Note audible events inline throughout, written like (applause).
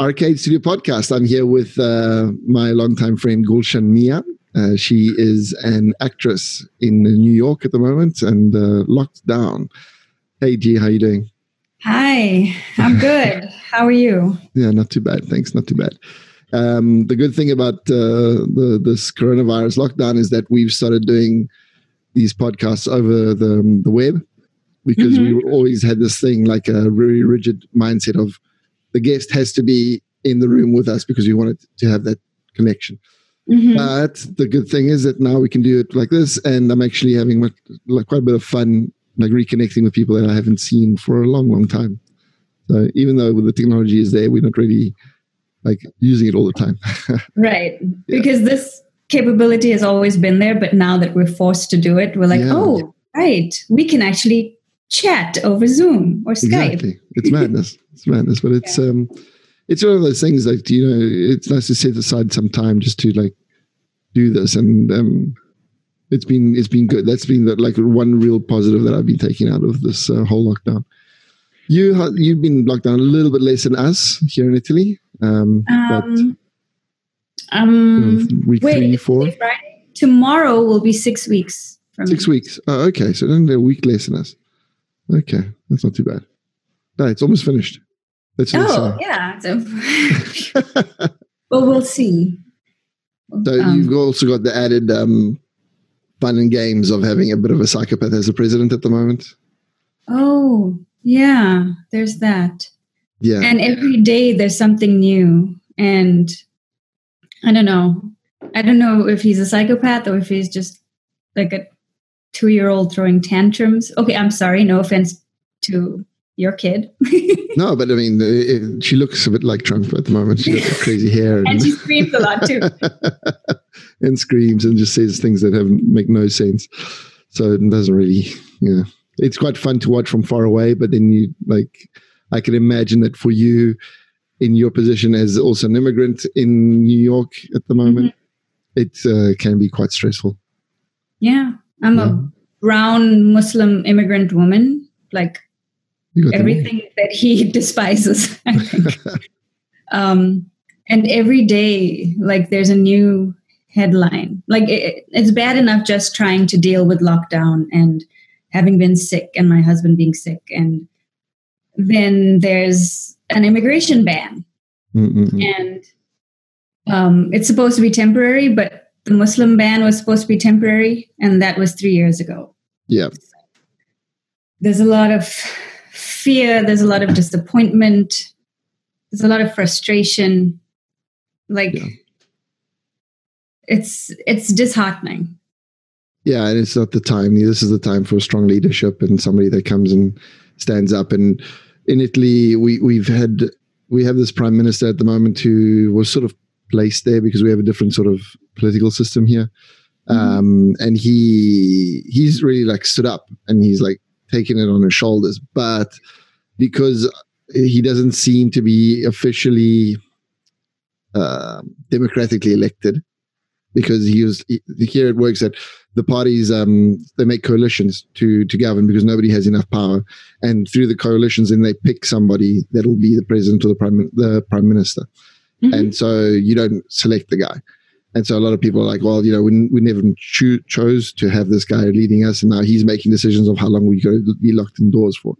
Arcade Studio Podcast. I'm here with uh, my longtime friend Gulshan Mia. Uh, she is an actress in New York at the moment and uh, locked down. Hey, G, how are you doing? Hi, I'm good. (laughs) how are you? Yeah, not too bad. Thanks. Not too bad. Um, the good thing about uh, the, this coronavirus lockdown is that we've started doing these podcasts over the, the web because mm-hmm. we always had this thing like a very rigid mindset of the guest has to be in the room with us because we wanted to have that connection. Mm-hmm. But the good thing is that now we can do it like this, and I'm actually having like quite a bit of fun, like reconnecting with people that I haven't seen for a long, long time. So even though the technology is there, we're not really like using it all the time. (laughs) right, yeah. because this capability has always been there, but now that we're forced to do it, we're like, yeah. oh, right, we can actually chat over Zoom or Skype. Exactly. It's madness. it's madness, but it's yeah. um it's one of those things like you know it's nice to set aside some time just to like do this and um it's been it's been good that's been the, like one real positive that i've been taking out of this uh, whole lockdown you you've been locked down a little bit less than us here in italy um, um but um you know, week wait, three four Friday? tomorrow will be six weeks six me. weeks oh, okay so then they're a week less than us okay that's not too bad no it's almost finished that's oh, yeah. So, (laughs) well, we'll see. So um, you've also got the added um, fun and games of having a bit of a psychopath as a president at the moment. Oh, yeah. There's that. Yeah. And every day there's something new. And I don't know. I don't know if he's a psychopath or if he's just like a two year old throwing tantrums. Okay, I'm sorry. No offense to your kid. (laughs) no, but I mean, it, she looks a bit like Trump at the moment. She got crazy hair, (laughs) and, and she screams a lot too, (laughs) and screams and just says things that have make no sense. So it doesn't really, you know, it's quite fun to watch from far away. But then you like, I can imagine that for you, in your position as also an immigrant in New York at the moment, mm-hmm. it uh, can be quite stressful. Yeah, I'm yeah. a brown Muslim immigrant woman. Like everything that he (laughs) despises. (laughs) um, and every day, like there's a new headline. Like it, it's bad enough just trying to deal with lockdown and having been sick and my husband being sick, and then there's an immigration ban, Mm-mm. and um, it's supposed to be temporary, but the Muslim ban was supposed to be temporary, and that was three years ago. Yeah. There's a lot of fear, there's a lot of disappointment, there's a lot of frustration. Like yeah. it's it's disheartening. Yeah, and it's not the time. This is the time for strong leadership and somebody that comes and stands up. And in Italy, we we've had we have this prime minister at the moment who was sort of placed there because we have a different sort of political system here. Mm-hmm. Um, and he he's really like stood up and he's like taking it on his shoulders. But because he doesn't seem to be officially uh, democratically elected, because he was here it works that the parties um, they make coalitions to to govern because nobody has enough power, and through the coalitions, then they pick somebody that'll be the president or the prime the prime minister, mm-hmm. and so you don't select the guy. And so a lot of people are like, well, you know, we, we never cho- chose to have this guy leading us, and now he's making decisions of how long we're going to be locked indoors for.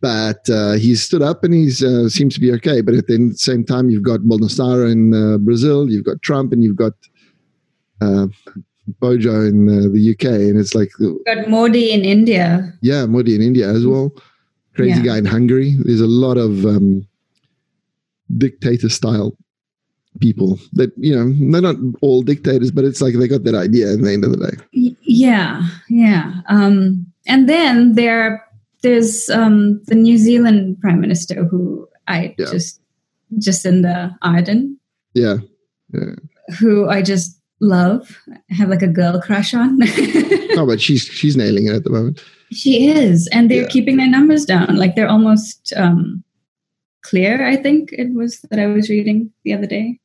But uh, he's stood up and he uh, seems to be okay. But at the same time, you've got Bolsonaro in uh, Brazil, you've got Trump, and you've got uh, Bojo in uh, the UK, and it's like you've got Modi in India. Yeah, Modi in India as well. Crazy yeah. guy in Hungary. There's a lot of um, dictator style people that you know they're not all dictators but it's like they got that idea at the end of the day. Yeah yeah um and then there there's um the new zealand prime minister who i yeah. just Jacinda Ardern. Yeah yeah. Who i just love have like a girl crush on. (laughs) Oh but she's she's nailing it at the moment. She is and they're yeah. keeping their numbers down. Like they're almost um clear i think it was that i was reading the other day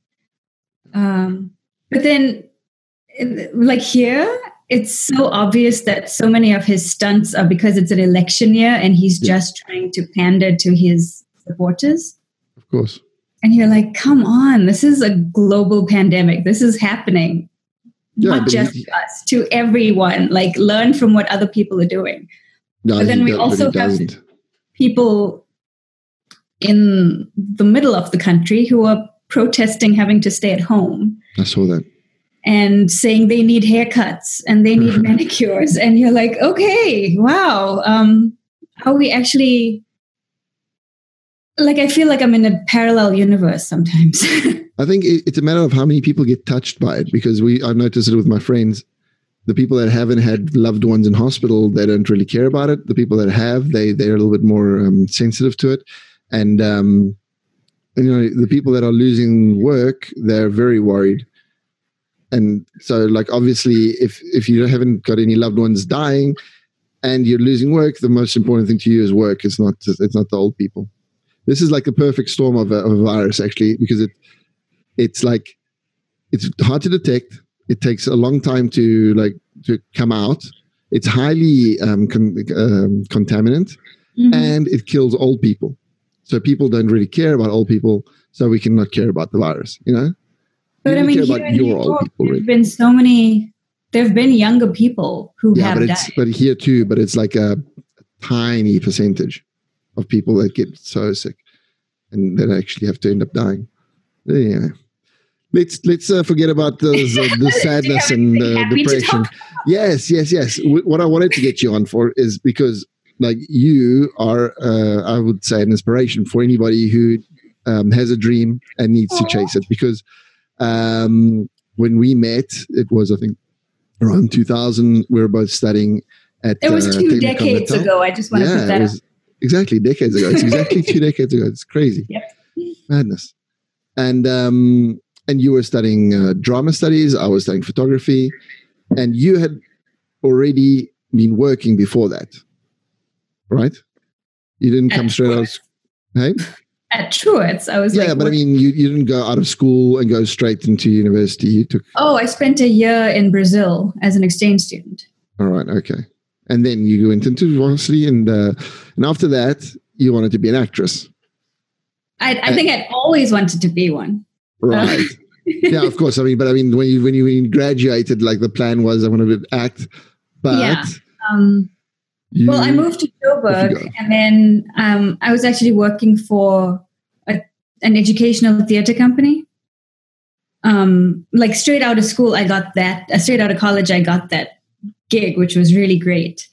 um, but then, like here, it's so obvious that so many of his stunts are because it's an election year and he's yeah. just trying to pander to his supporters. Of course. and you're like, come on, this is a global pandemic. This is happening. Yeah, Not just he, us, to everyone. Like learn from what other people are doing. No, but then we also have people in the middle of the country who are protesting having to stay at home. I saw that. And saying they need haircuts and they need (laughs) manicures. And you're like, okay, wow. Um, are we actually like I feel like I'm in a parallel universe sometimes. (laughs) I think it's a matter of how many people get touched by it because we I've noticed it with my friends. The people that haven't had loved ones in hospital, they don't really care about it. The people that have, they they're a little bit more um, sensitive to it, and um, you know the people that are losing work, they're very worried. And so, like obviously, if if you haven't got any loved ones dying, and you're losing work, the most important thing to you is work. It's not it's not the old people this is like the perfect storm of a, of a virus actually because it it's like it's hard to detect it takes a long time to like to come out it's highly um, con- um, contaminant mm-hmm. and it kills old people so people don't really care about old people so we cannot care about the virus you know but I mean, here in New York, people, there's really. been so many. There have been younger people who yeah, have but died. But here too, but it's like a tiny percentage of people that get so sick and then actually have to end up dying. Yeah. Let's let's uh, forget about the, the, (laughs) the sadness and the depression. Yes, yes, yes. what I wanted to get you on for is because like you are, uh, I would say, an inspiration for anybody who um, has a dream and needs to chase it. Because um, when we met, it was I think around 2000. We were both studying at. It was uh, two decades ago. I just want to put that. Was, exactly decades ago. It's exactly (laughs) two decades ago. It's crazy. Yep. Madness. And um, and you were studying uh, drama studies. I was studying photography, and you had already been working before that, right? You didn't come straight out. Of, hey. At Truett's, I was yeah, like, but I mean, you, you didn't go out of school and go straight into university. You took. Oh, I spent a year in Brazil as an exchange student. All right. Okay and then you went into varsity, and uh, and after that, you wanted to be an actress. I, I think I'd always wanted to be one. Right. (laughs) yeah, of course. I mean, but I mean, when you when you, when you graduated, like the plan was I wanted to act, but yeah. Um, you, well, I moved to Joburg, and then um, I was actually working for a, an educational theater company. Um, like straight out of school, I got that. Uh, straight out of college, I got that gig, which was really great.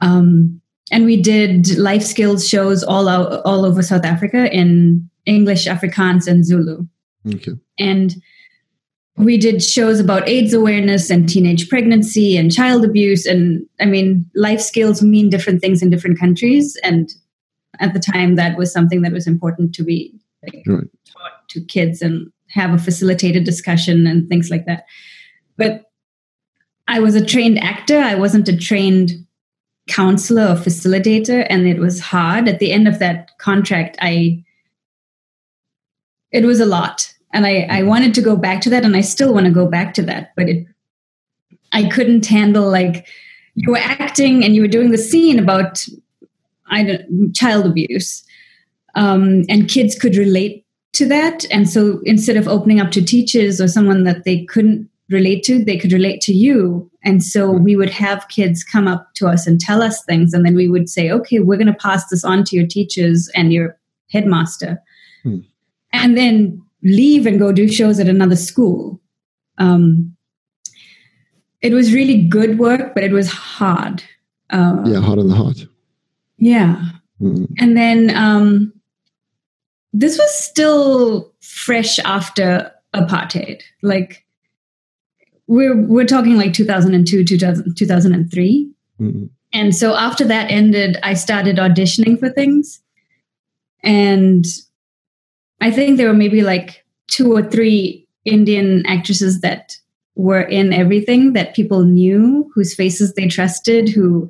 Um, and we did life skills shows all out, all over South Africa in English, Afrikaans, and Zulu. Okay. And we did shows about AIDS awareness and teenage pregnancy and child abuse. And I mean, life skills mean different things in different countries. And at the time, that was something that was important to be like, right. taught to kids and have a facilitated discussion and things like that. But I was a trained actor. I wasn't a trained counselor or facilitator, and it was hard. At the end of that contract, I it was a lot, and I, I wanted to go back to that, and I still want to go back to that, but it I couldn't handle like you were acting and you were doing the scene about I don't, child abuse, um, and kids could relate to that, and so instead of opening up to teachers or someone that they couldn't relate to, they could relate to you. And so we would have kids come up to us and tell us things. And then we would say, okay, we're going to pass this on to your teachers and your headmaster. Hmm. And then leave and go do shows at another school. Um, it was really good work, but it was hard. Uh, yeah, hard on the heart. Yeah. Hmm. And then um, this was still fresh after apartheid. Like, we're we're talking like 2002 2000, 2003 mm-hmm. and so after that ended i started auditioning for things and i think there were maybe like two or three indian actresses that were in everything that people knew whose faces they trusted who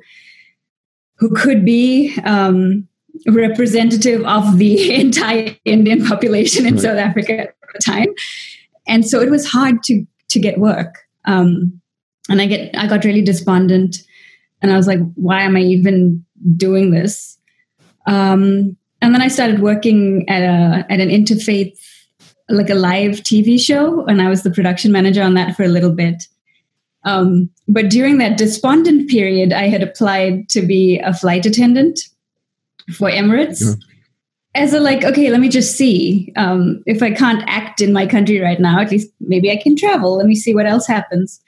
who could be um, representative of the (laughs) entire indian population in right. south africa at the time and so it was hard to to get work um, and I get I got really despondent, and I was like, why am I even doing this? Um, and then I started working at a at an interfaith like a live TV show, and I was the production manager on that for a little bit. Um, but during that despondent period, I had applied to be a flight attendant for Emirates. Yeah. As a like, okay, let me just see um, if I can't act in my country right now. At least maybe I can travel. Let me see what else happens.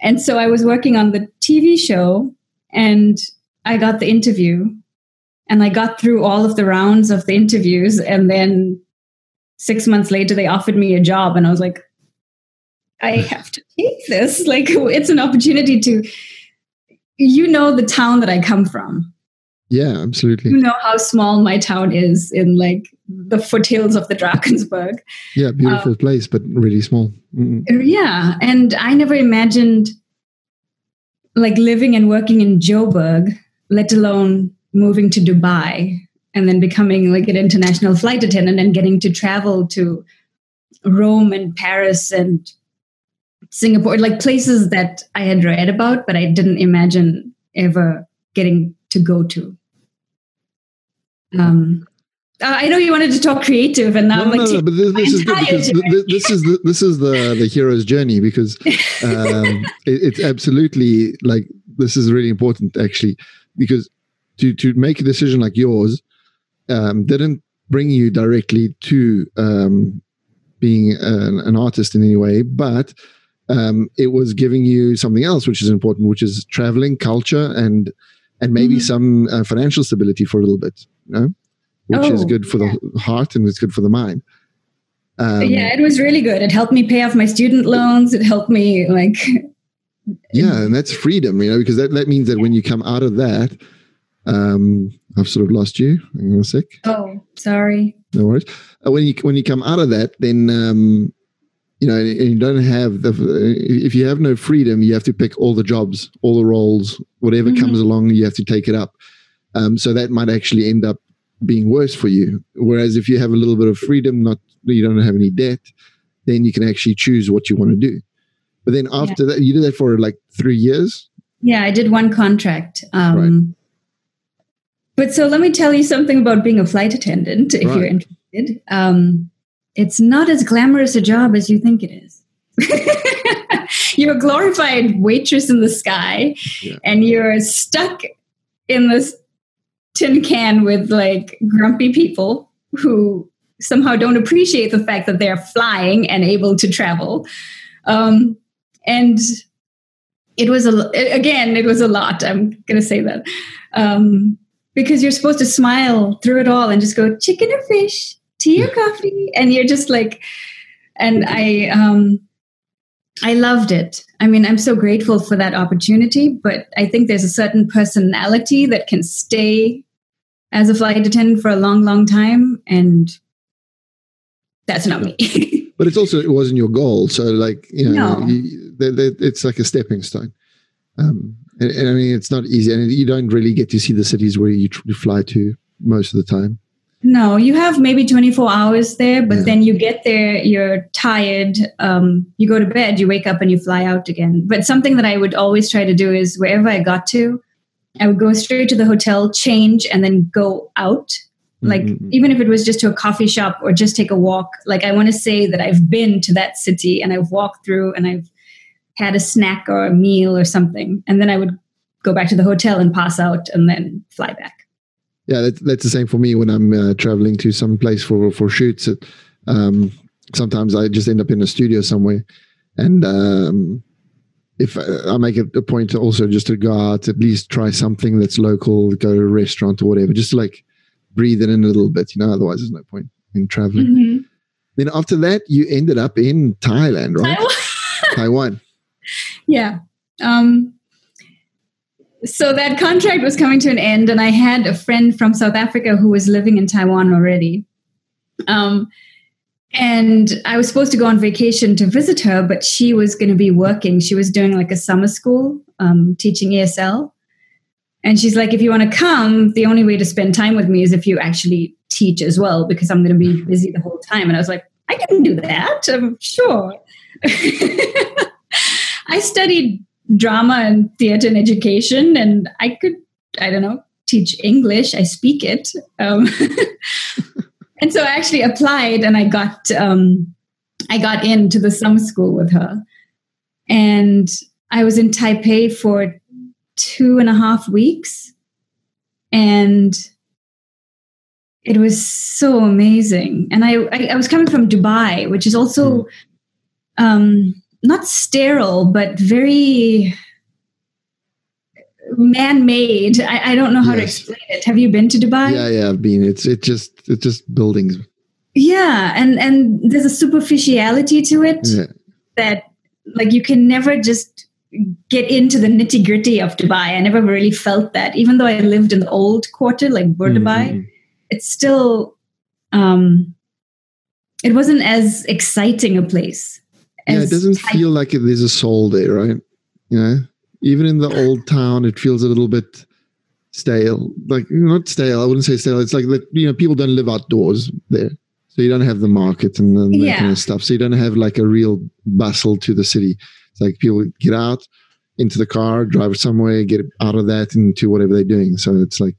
And so I was working on the TV show, and I got the interview, and I got through all of the rounds of the interviews, and then six months later they offered me a job, and I was like, I (laughs) have to take this. (laughs) Like it's an opportunity to, you know, the town that I come from. Yeah, absolutely. You know how small my town is in like the foothills of the (laughs) Drakensberg. Yeah, beautiful um, place, but really small. mm Yeah, and I never imagined like living and working in Joburg, let alone moving to Dubai and then becoming like an international flight attendant and getting to travel to Rome and Paris and Singapore, like places that I had read about, but I didn't imagine ever getting to go to. Um, I know you wanted to talk creative, and now no, I'm like, no, no, but this, this is good because th- this is the, this is the the hero's journey because (laughs) um, it, it's absolutely like this is really important actually because to to make a decision like yours um, didn't bring you directly to um, being an, an, artist in any way, but um, it was giving you something else, which is important, which is traveling, culture, and and maybe mm-hmm. some uh, financial stability for a little bit, you know, which oh, is good for yeah. the heart and it's good for the mind. Um, yeah, it was really good. It helped me pay off my student loans. It helped me like. (laughs) yeah, and that's freedom, you know, because that, that means that when you come out of that, um, I've sort of lost you. Hang on a sec. Oh, sorry. No worries. Uh, when you when you come out of that, then um, you know, and you don't have the, if you have no freedom, you have to pick all the jobs, all the roles, whatever mm-hmm. comes along, you have to take it up. Um, so that might actually end up being worse for you. Whereas if you have a little bit of freedom, not you don't have any debt, then you can actually choose what you want to do. But then after yeah. that, you did that for like three years. Yeah, I did one contract. Um, right. But so let me tell you something about being a flight attendant, if right. you're interested. Um, it's not as glamorous a job as you think it is. (laughs) you're a glorified waitress in the sky yeah. and you're stuck in this tin can with like grumpy people who somehow don't appreciate the fact that they're flying and able to travel. Um, and it was a again, it was a lot. I'm going to say that um, because you're supposed to smile through it all and just go chicken or fish, tea or coffee? And you're just like and i um i loved it. I mean i'm so grateful for that opportunity but i think there's a certain personality that can stay as a flight attendant for a long long time and that's not me. (laughs) But it's also it wasn't your goal. So like you know no. you, they, they, it's like a stepping stone. Um and, and, i mean it's not easy and you don't really get to see the cities where you, you fly to most of the time no, you have maybe 24 hours there, but yeah. then you get there, you're tired, um, you go to bed, you wake up and you fly out again. But something that I would always try to do is wherever I got to, I would go straight to the hotel, change, and then go out. Like, mm-hmm. even if it was just to a coffee shop or just take a walk, like, I want to say that I've been to that city and I've walked through and I've had a snack or a meal or something. And then I would go back to the hotel and pass out and then fly back yeah, that's, that's the same for me when I'm uh, traveling to some place for for shoots. Um, sometimes I just end up in a studio somewhere, and um, if I make it a point to also just to go out, at least try something that's local, go to a restaurant or whatever, just to like breathe it in a little bit, you know. Otherwise, there's no point in traveling. Mm-hmm. Then after that, you ended up in Thailand, right? Taiwan. Taiwan. Yeah. Um, so that contract was coming to an end, and I had a friend from South Africa who was living in Taiwan already. Um, and I was supposed to go on vacation to visit her, but she was going to be working. She was doing like a summer school, um, teaching ESL. And she's like, if you want to come, the only way to spend time with me is if you actually teach as well, because I'm going to be busy the whole time. And I was like, I can do that. I'm sure. (laughs) I studied drama and theater and education, and I could, I don't know, teach English. I speak it. Um, (laughs) and so I actually applied and I got um, I got into the summer school with her. And I was in Taipei for two and a half weeks. And it was so amazing. And I, I, I was coming from Dubai, which is also um, not sterile, but very man-made. I, I don't know how yes. to explain it. Have you been to Dubai? Yeah, yeah, I've been. It's it just it's just buildings. Yeah, and and there's a superficiality to it yeah. that like you can never just get into the nitty gritty of Dubai. I never really felt that, even though I lived in the old quarter, like Bur mm-hmm. Dubai. It's still, um, it wasn't as exciting a place. Yeah, it doesn't feel like there's a soul there, right? You know, even in the old town, it feels a little bit stale. Like not stale, I wouldn't say stale. It's like that you know people don't live outdoors there, so you don't have the market and, and that kind of stuff. So you don't have like a real bustle to the city. It's like people get out into the car, drive somewhere, get out of that into whatever they're doing. So it's like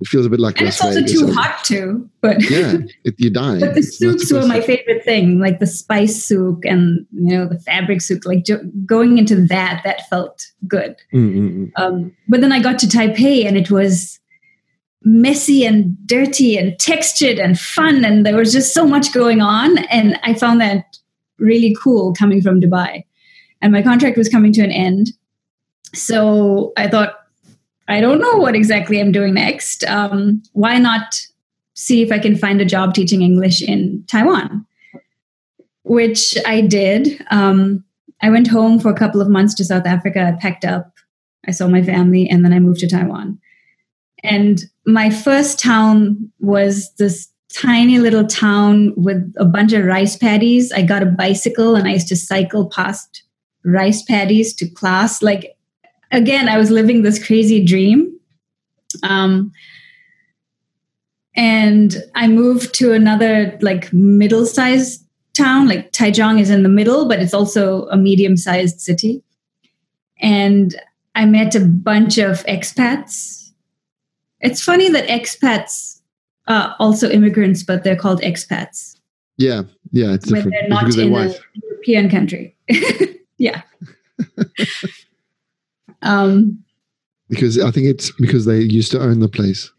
it feels a bit like and it's also too hot too but yeah it, you die but the souks were my favorite thing like the spice souk and you know the fabric souk like jo- going into that that felt good. Mm-hmm. um, but then i got to taipei and it was messy and dirty and textured and fun and there was just so much going on and i found that really cool coming from dubai. And my contract was coming to an end. So i thought I don't know what exactly I'm doing next. Um, why not see if I can find a job teaching English in Taiwan? Which I did. Um, I went home for a couple of months to South Africa. I packed up, I saw my family, and then I moved to Taiwan. And my first town was this tiny little town with a bunch of rice paddies. I got a bicycle and I used to cycle past rice paddies to class. Like again, I was living this crazy dream. Um, and I moved to another like middle sized town. Like Taichung is in the middle, but it's also a medium sized city. And I met a bunch of expats. It's funny that expats are also immigrants, but they're called expats. Yeah, yeah, it's when different. they're not in a European country. (laughs) yeah. (laughs) Um, because I think it's because they used to own the place.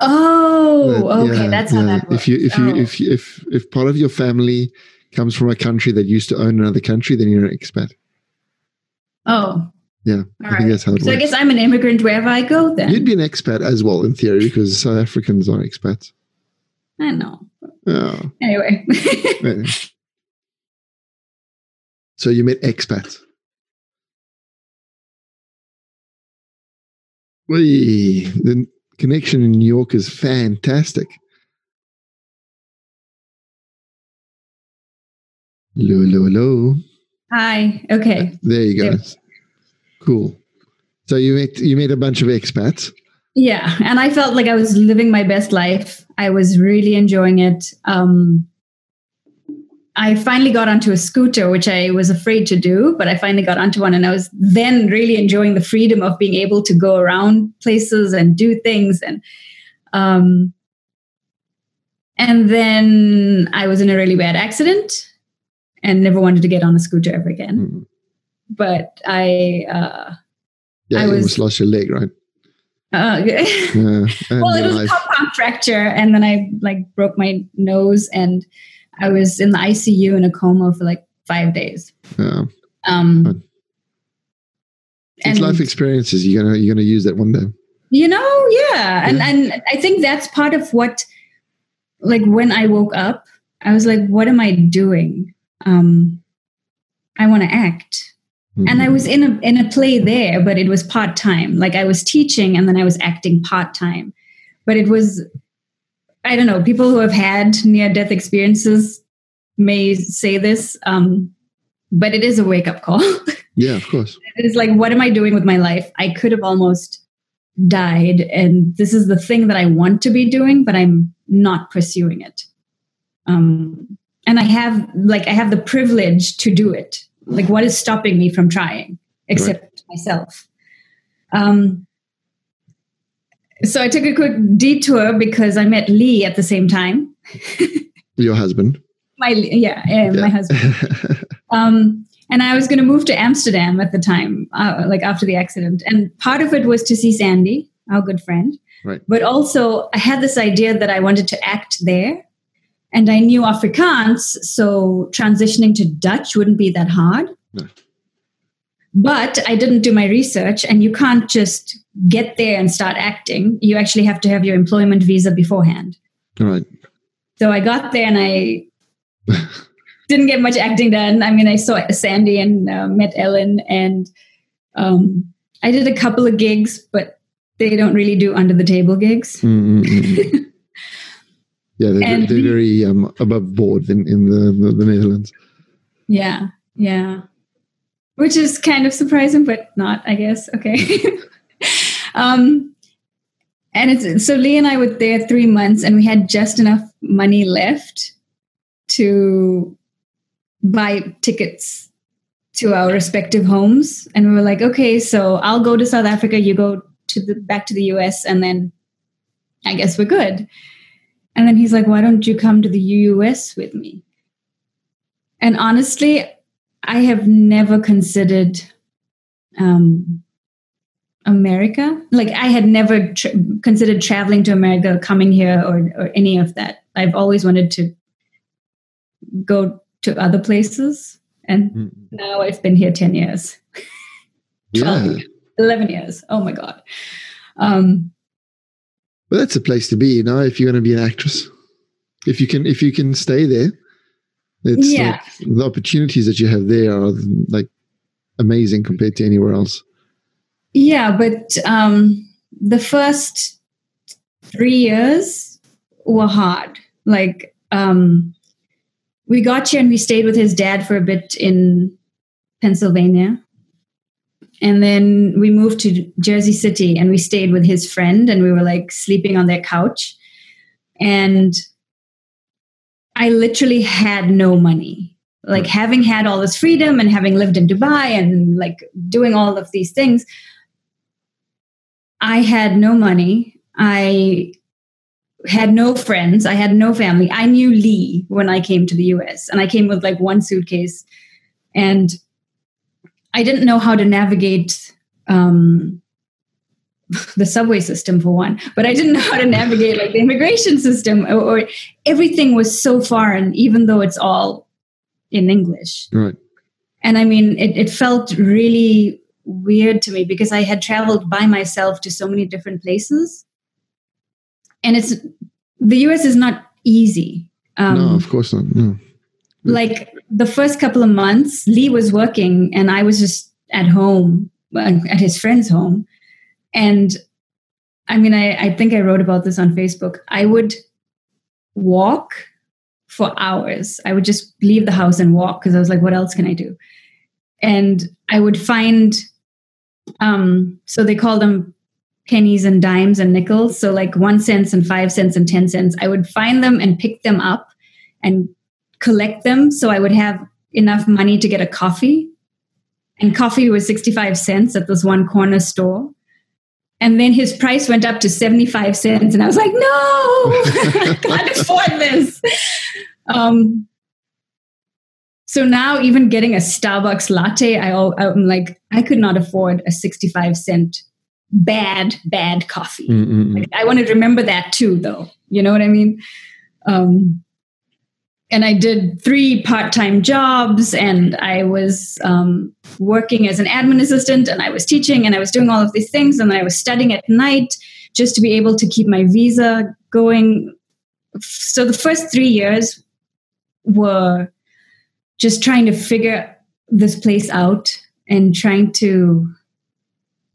Oh, okay, yeah, that's yeah. how that works. If you if you oh. if you, if if part of your family comes from a country that used to own another country, then you're an expat. Oh. Yeah, All I right. think that's how it so works. I guess I'm an immigrant wherever I go then. You'd be an expat as well in theory because South Africans are expats. I know. Oh. (laughs) Anyway. so you met expats. Wee, the connection in New York is fantastic. Hello, hello, hello. Hi. Okay. There you go. Cool. So you met you met a bunch of expats. Yeah, and I felt like I was living my best life. I was really enjoying it. Um, I finally got onto a scooter, which I was afraid to do, but I finally got onto one. And I was then really enjoying the freedom of being able to go around places and do things. And, um, and then I was in a really bad accident and never wanted to get on a scooter ever again. Mm. But I, uh, yeah, I was, almost lost your leg, right? Uh, (laughs) yeah, well, it was a compound fracture, and then I like broke my nose and I was in the ICU in a coma for like five days. Yeah. Um, it's life experiences. You're gonna you're gonna use that one day. You know, yeah. And and I think that's part of what like when I woke up, I was like, what am I doing? Um I want to act. Mm-hmm. And I was in a in a play there, but it was part time. Like I was teaching and then I was acting part time. But it was I don't know, people who have had near death experiences may say this, um, but it is a wake up call. (laughs) Yeah, of course. it's like, what am I doing with my life? I could have almost died, and this is the thing that I want to be doing, but I'm not pursuing it. Um, and I have like I have the privilege to do it. Like, what is stopping me from trying, except right. myself? Um, so I took a quick detour because I met Lee at the same time. (laughs) Your husband? my yeah, yeah, my husband. (laughs) um, and I was going to move to Amsterdam at the time, uh, like after the accident. And part of it was to see Sandy, our good friend. Right. But also, I had this idea that I wanted to act there. And I knew Afrikaans, so transitioning to Dutch wouldn't be that hard. No. But I didn't do my research, and you can't just get there and start acting. You actually have to have your employment visa beforehand. Right. So I got there and I (laughs) didn't get much acting done. I mean, I saw Sandy and uh, met Ellen, and um, I did a couple of gigs, but they don't really do under the table gigs. Mm-hmm. (laughs) yeah, they're, they're very um, above board in, in the, the, the Netherlands. Yeah, yeah. Which is kind of surprising, but not, I guess. Okay. (laughs) um, and it's so Lee and I were there three months, and we had just enough money left to buy tickets to our respective homes and we were like okay so i'll go to south africa you go to the back to the us and then i guess we're good and then he's like why don't you come to the us with me and honestly i have never considered um, america like i had never tra- considered traveling to america coming here or, or any of that i've always wanted to go to other places. And mm. now I've been here 10 years. (laughs) yeah. 11 years. Oh my God. Um, well, that's a place to be, you know, if you're going to be an actress. If you can, if you can stay there, it's yeah. Like the opportunities that you have there are like amazing compared to anywhere else. Yeah, but um, the first three years were hard. Like um, we got here and we stayed with his dad for a bit in Pennsylvania. And then we moved to Jersey City and we stayed with his friend and we were like sleeping on their couch. And I literally had no money. Like having had all this freedom and having lived in Dubai and like doing all of these things, I had no money. I had no friends. I had no family. I knew Lee when I came to the US, and I came with like one suitcase, and I didn't know how to navigate um, the subway system for one, but I didn't know how to navigate like the immigration system, or, or everything was so foreign, even though it's all in English. Right. And I mean, it, it felt really weird to me because I had traveled by myself to so many different places and it's the US is not easy. Um, no, of course not. No. Like the first couple of months, Lee was working, and I was just at home at his friend's home, and I mean, I, I think I wrote about this on Facebook. I would walk for hours. I would just leave the house and walk because I was like, what else can I do? And I would find, um, so they call them pennies and dimes and nickels. So like one cents and five cents and 10 cents. I would find them and pick them up and collect them. So I would have enough money to get a coffee. And coffee was 65 cents at this one corner store. And then his price went up to 75 cents. And I was like, no, I (laughs) can't afford this. Um, so now, even getting a Starbucks latte, I, I'm like, I could not afford a 65 cent bad, bad coffee. Like, I want to remember that too, though. You know what I mean? Um, and I did three part time jobs, and I was um, working as an admin assistant, and I was teaching, and I was doing all of these things, and I was studying at night just to be able to keep my visa going. So the first three years were just trying to figure this place out and trying to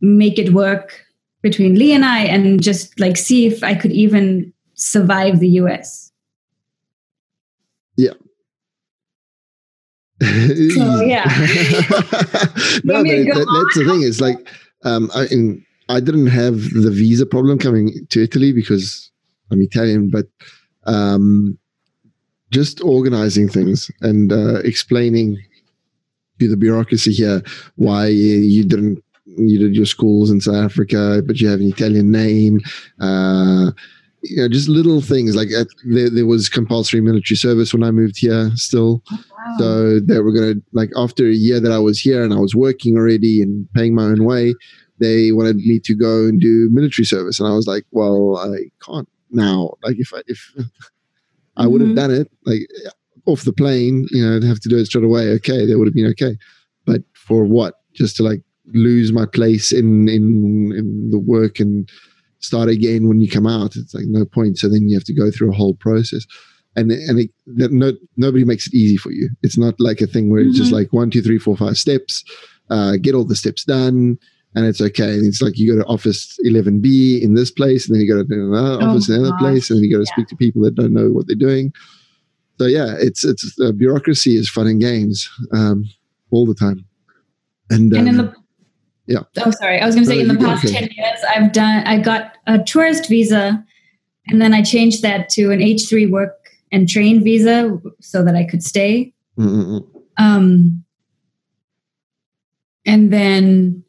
make it work between Lee and I and just like see if I could even survive the US. Yeah. (laughs) so yeah. (laughs) (laughs) no, but that, that's the thing. It's like um, I, in, I didn't have the visa problem coming to Italy because I'm Italian, but um, just organizing things and uh, explaining to the bureaucracy here why you didn't you did your schools in South Africa, but you have an Italian name. Uh, you know, just little things like at, there, there was compulsory military service when I moved here still. Oh, wow. So they were going to, like, after a year that I was here and I was working already and paying my own way, they wanted me to go and do military service. And I was like, well, I can't now. Like, if I, if (laughs) I would have Mhm. done it, like, off the plane, you know, I'd have to do it straight away. Okay, that would have been okay. But for what? Just to like lose my place in in in the work and start again when you come out. It's like no point. So then you have to go through a whole process, and and it, that no nobody makes it easy for you. It's not like a thing where it's just Mhm. like one, two, three, four, five steps. Uh, get all the steps done. And it's okay. And it's like you go to office 11B in this place, and then you go to another Oh office in another gosh. place, and then you got to Yeah. speak to people that don't know what they're doing. So yeah, it's it's uh, bureaucracy is fun and games um, all the time. And, and in um, the yeah. oh sorry i was going to say No, in the past. 10 years i've done i got a tourist visa and then i changed that to an h3 work and train visa so that i could stay. Um, and then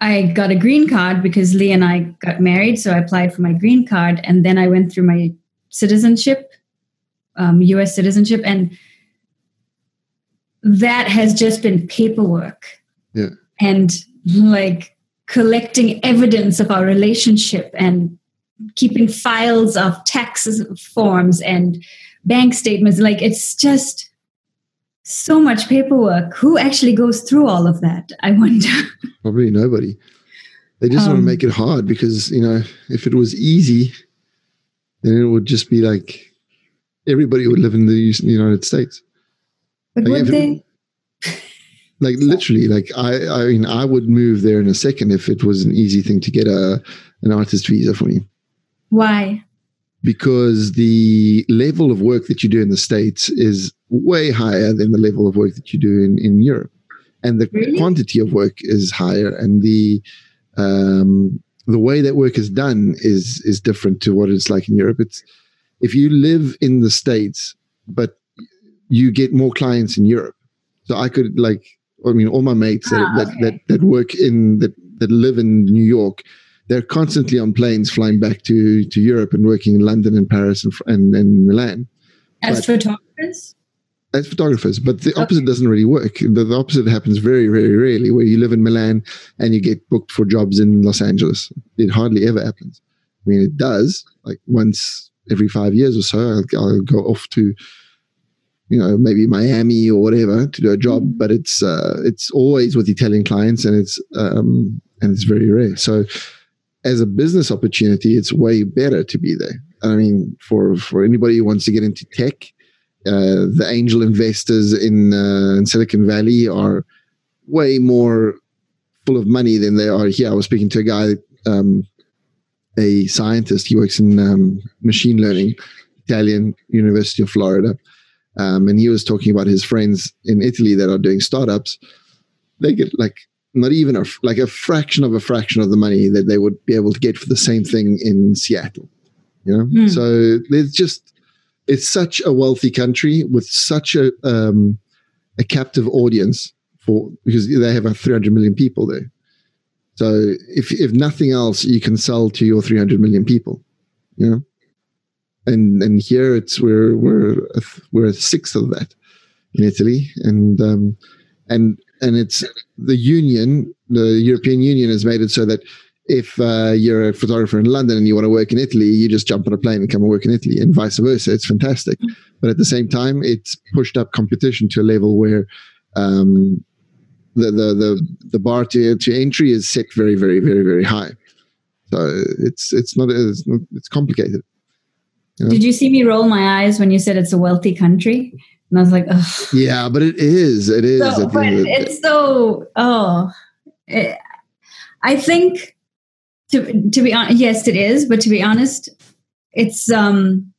i got a green card because lee and i got married so i applied for my green card and then i went through my citizenship um, us citizenship and that has just been paperwork. Yeah. and like collecting evidence of our relationship and keeping files of tax forms and bank statements like it's just so much paperwork who actually goes through all of that i wonder (laughs) probably nobody. They just want to Um, make it hard because you know if it was easy, then it would just be like everybody would live in the United States. but Like, would if it- they Like literally, like I, I mean, I would move there in a second if it was an easy thing to get a an artist visa for me. why because the level of work that you do in the states is way higher than the level of work that you do in, in Europe, and the Really? quantity of work is higher, and the um, the way that work is done is is different to what it's like in Europe. It's if you live in the states, but you get more clients in Europe. So I could like, I mean, all my mates that, Ah, that, okay. that that work in that that live in New York, they're constantly on planes flying back to to Europe and working in London and Paris and and, and Milan as But- photographers as photographers. But the opposite doesn't really work. The, the opposite happens very very rarely, where you live in Milan and you get booked for jobs in Los Angeles. It hardly ever happens. I mean, it does like once every five years or so. I'll, I'll go off to you know maybe Miami or whatever to do a job, Mhm. but it's uh, it's always with Italian clients and it's um, and it's very rare. So as a business opportunity, it's way better to be there. I mean, for for anybody who wants to get into tech, uh, the angel investors in, uh, in Silicon Valley are way more full of money than they are here. I was speaking to a guy, um, a scientist. He works in um, machine learning, Italian University of Florida, um, and he was talking about his friends in Italy that are doing startups. They get like not even a like a fraction of a fraction of the money that they would be able to get for the same thing in Seattle. You know, Hmm. so there's just it's such a wealthy country with such a um, a captive audience for because they have a 300 million people there. So if if nothing else, you can sell to your 300 million people. You know, and and here it's we're we're we're a sixth of that in Italy, and um, and and it's the union, the European Union has made it so that if uh, you're a photographer in London and you want to work in Italy, you just jump on a plane and come and work in Italy, and vice versa. It's fantastic, but at the same time, it's pushed up competition to a level where um, the, the the the bar to, to entry is set very very very very high. So it's it's not it's, not, it's complicated. Yeah. Did you see me roll my eyes when you said it's a wealthy country? And I was like, Ugh. Yeah, but it is it is. So, but it's so, oh, Eh, I think to, to be honest, yes, it is. But to be honest, it's um,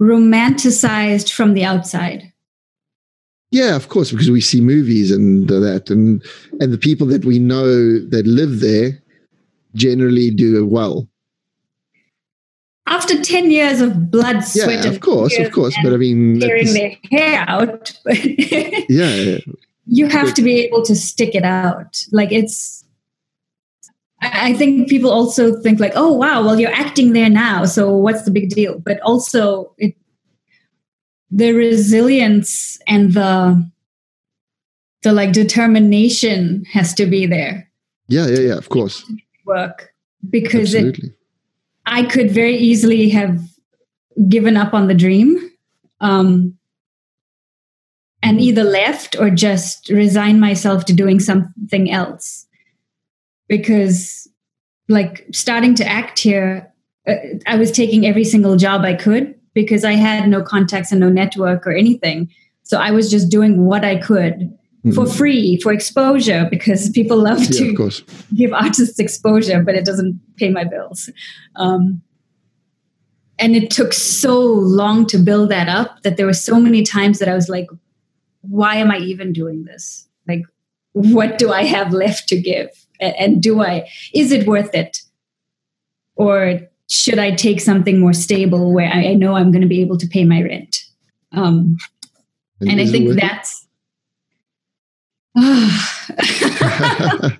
romanticized from the outside. Yeah, of course, because we see movies and that, and and the people that we know that live there generally do well. After 10 years of blood, sweat, Yeah, of course, of course. But I mean, tearing their hair out, (laughs) yeah, yeah, you have to be able to stick it out. Like it's, I think people also think like, oh wow, well you're acting there now, so what's the big deal? But also it the resilience and the the like determination has to be there. Yeah, yeah, yeah, of course. Work because it, I could very easily have given up on the dream um, and mm-hmm. either left or just resigned myself to doing something else. Because like starting to act here uh, i was taking every single job i could because i had no contacts and no network or anything. So i was just doing what i could mm-hmm. for free for exposure because people love yeah, to give artists exposure but it doesn't pay my bills. Um, and it took so long to build that up that there were so many times that i was like why am i even doing this? Like what do i have left to give? And do i is it worth it? Or should i take something more stable where i, know i'm going to be able to pay my rent? Um, and, and i think that's (sighs) I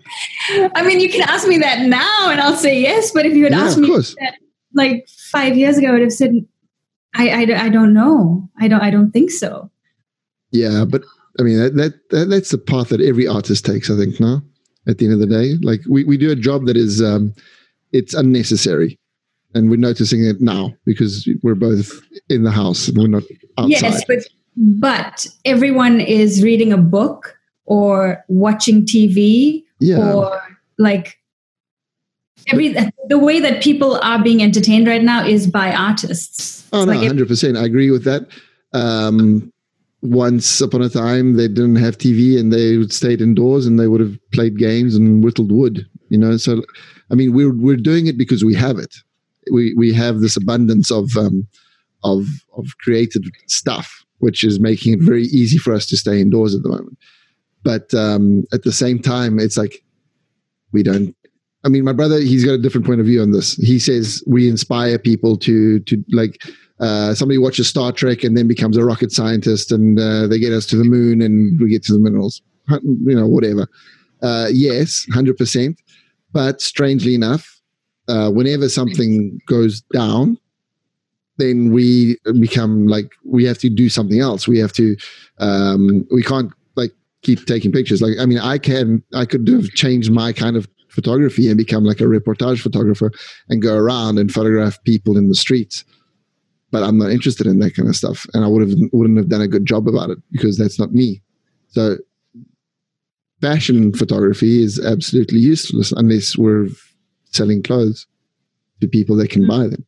mean, you can ask me that now, and I'll say yes. But if you had yeah, asked me that like five years ago, I would have said, I, I, I don't know. I don't I don't think so. Yeah, but I mean that, that, that that's the path that every artist takes. I think now at the end of the day. Like we, we do a job that is um, it's unnecessary. And we're noticing it now because we're both in the house and we're not outside. Yes, but but everyone is reading a book or watching TV yeah. or like every the way that people are being entertained right now is by artists. Oh no, hundred percent. I agree with that. Um, once upon a time they didn't have TV and they would stayed indoors and they would have played games and whittled wood, you know. So, I mean, we're we're doing it because we have it. We we have this abundance of um, of of creative stuff, which is making it very easy for us to stay indoors at the moment. But um, at the same time, it's like we don't. I mean, my brother, he's got a different point of view on this. He says we inspire people to to like uh, somebody watches Star Trek and then becomes a rocket scientist, and uh, they get us to the moon, and we get to the minerals. You know, whatever. Uh, yes, hundred percent. But strangely enough, uh, whenever something goes down, then we become like we have to do something else. We have to. Um, we can't keep taking pictures. Like I mean, I can. I could have changed my kind of photography and become like a reportage photographer and go around and photograph people in the streets but I'm not interested in that kind of stuff, and I would have wouldn't have done a good job about it because that's not me. So, fashion photography is absolutely useless unless we're selling clothes to people that can mm-hmm. buy them.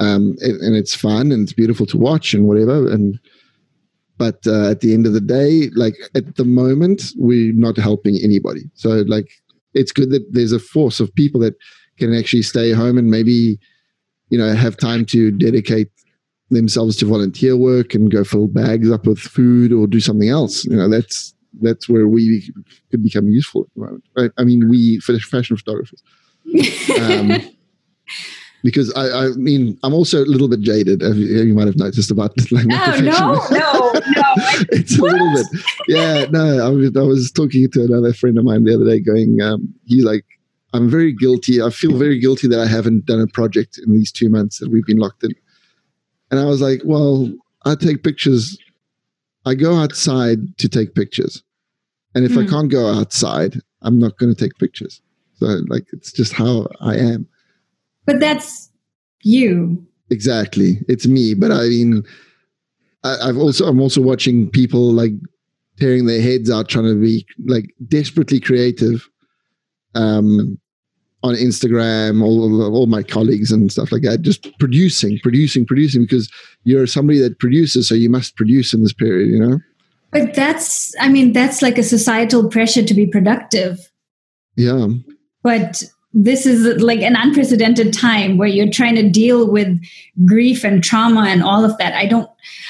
Um, and, and, it's fun and it's beautiful to watch and whatever. And but uh, at the end of the day, like at the moment, we're not helping anybody. So like, it's good that there's a force of people that can actually stay home and maybe you know have time to dedicate themselves to volunteer work and go fill bags up with food or do something else. You know, that's that's where we could become useful at the moment. Right? I mean, we fashion photographers. (laughs) Um, because I, I mean, I'm also a little bit jaded. You, might have noticed about (laughs) like oh, no, no, (laughs) no. it's what? a little bit. Yeah, no. I was, I was talking to another friend of mine the other day, going, um, he's like, I'm very guilty. I feel very guilty that I haven't done a project in these two months that we've been locked in. And I was like, well, I take pictures. I go outside to take pictures. And if mm. I hmm. can't go outside, I'm not going to take pictures. So, like, it's just how I am. But that's you. Exactly. It's me. But I mean, I, I've also, I'm also watching people like tearing their heads out trying to be like desperately creative. Um, on Instagram, all, all my colleagues and stuff like that, just producing, producing, producing, because you're somebody that produces, so you must produce in this period, you know? But that's, I mean, that's like a societal pressure to be productive. Yeah. But this is like an unprecedented time where you're trying to deal with grief and trauma and all of that. I don't,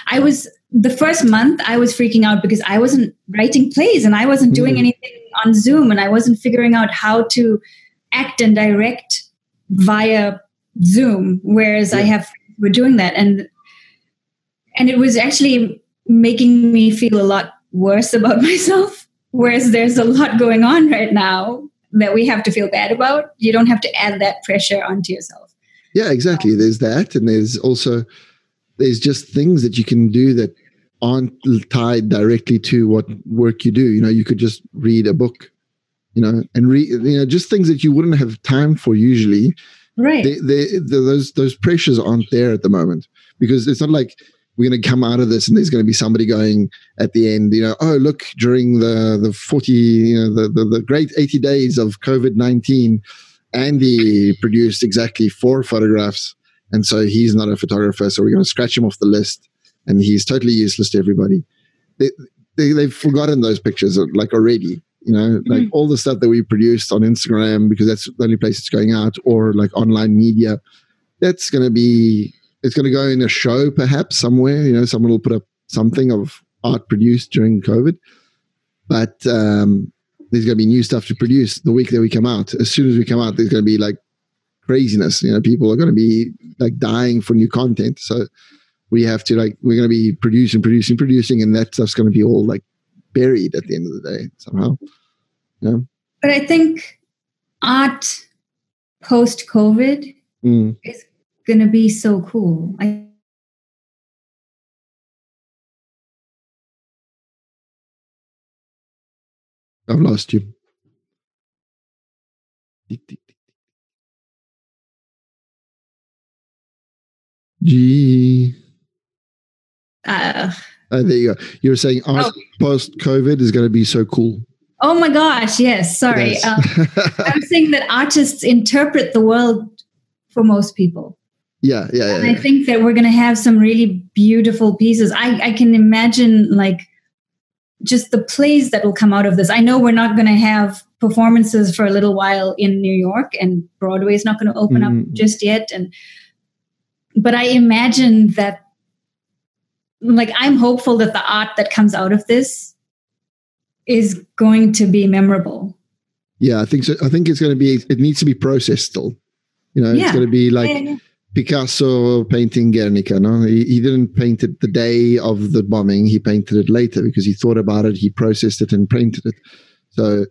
I was, the first month I was freaking out because I wasn't writing plays and I wasn't doing mm. anything on Zoom and I wasn't figuring out how to act and direct via Zoom, whereas yeah. I have we're doing that, and and it was actually making me feel a lot worse (laughs) about myself. Whereas there's a lot going on right now, that we have to feel bad about. You don't have to add that pressure onto yourself. Yeah, exactly. Um, there's that, and there's also there's just things that you can do that aren't tied directly to what work you do. You know, you could just read a book, you know, and read, you know, just things that you wouldn't have time for usually. Right. They, they, they, those those pressures aren't there at the moment because it's not like we're going to come out of this and there's going to be somebody going at the end, you know, oh look, during the the forty, you know, the the, the great eighty days of COVID nineteen, Andy produced exactly four photographs, and so he's not a photographer, so we're going to scratch him off the list and he's totally useless to everybody. They, they they've forgotten those pictures like already. You know, mm-hmm. like all the stuff that we produced on Instagram because that's the only place it's going out, or like online media. That's going to be it's going to go in a show perhaps somewhere. You know, someone will put up something of art produced during COVID, but um, there's going to be new stuff to produce the week that we come out. As soon as we come out, there's going to be like craziness. You know, people are going to be like dying for new content. So we have to like we're going to be producing, producing, producing, and that stuff's going to be all like buried at the end of the day somehow. Yeah. But I think art post COVID mm. is going to be so cool. I I've lost you. G. Uh, uh, there you go. You were saying oh. post COVID is going to be so cool. Oh my gosh, yes. Sorry. Yes. Um, I'm saying that artists interpret the world for most people. Yeah, yeah, yeah. And I think that we're going to have some really beautiful pieces. I, I can imagine like just the plays that will come out of this. I know we're not going to have performances for a little while in New York, and Broadway is not going to open mm-hmm. up just yet. And but I imagine that like I'm hopeful that the art that comes out of this is going to be memorable. Yeah, I think so. I think it's going to be. It needs to be processed still. You know, yeah. it's going to be like yeah. Picasso painting Guernica. No, he, he didn't paint it the day of the bombing. He painted it later because he thought about it. He processed it and painted it. So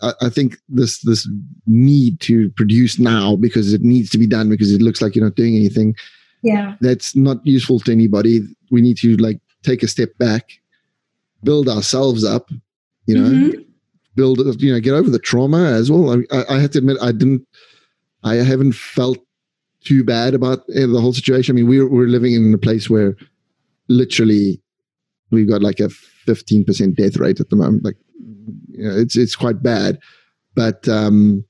I, I think this this need to produce now because it needs to be done because it looks like you're not doing anything. Yeah, that's not useful to anybody. We need to like take a step back, build ourselves up. You know, mm-hmm. build you know get over the trauma as well. I, I have to admit I didn't. I haven't felt too bad about eh, the whole situation. I mean, we're we're living in a place where literally we've got like a 15% death rate at the moment. Like you know, it's it's quite bad. But um,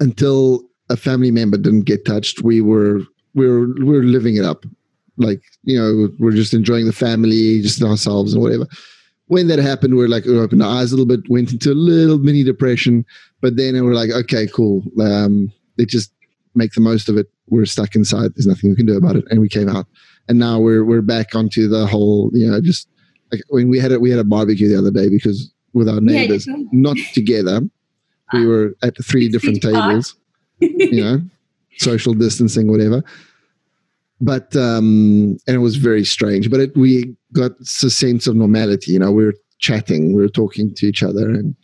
until a family member didn't get touched, we were we were we were living it up. Like you know, we're just enjoying the family, just ourselves and whatever. When that happened, we are like we opened our eyes a little bit, went into a little mini depression, but then we we're like, okay, cool. Um, let's just make the most of it. We're stuck inside. There's nothing we can do about it, and we came out. And now we're we're back onto the whole, you know, just like when we had it, we had a barbecue the other day because with our neighbors, yeah, not together. We ah. were at three different tables, (laughs) you know, social distancing, whatever. But um, and it was very strange. But it, we got a sense of normality. You know, we were chatting, we were talking to each other, and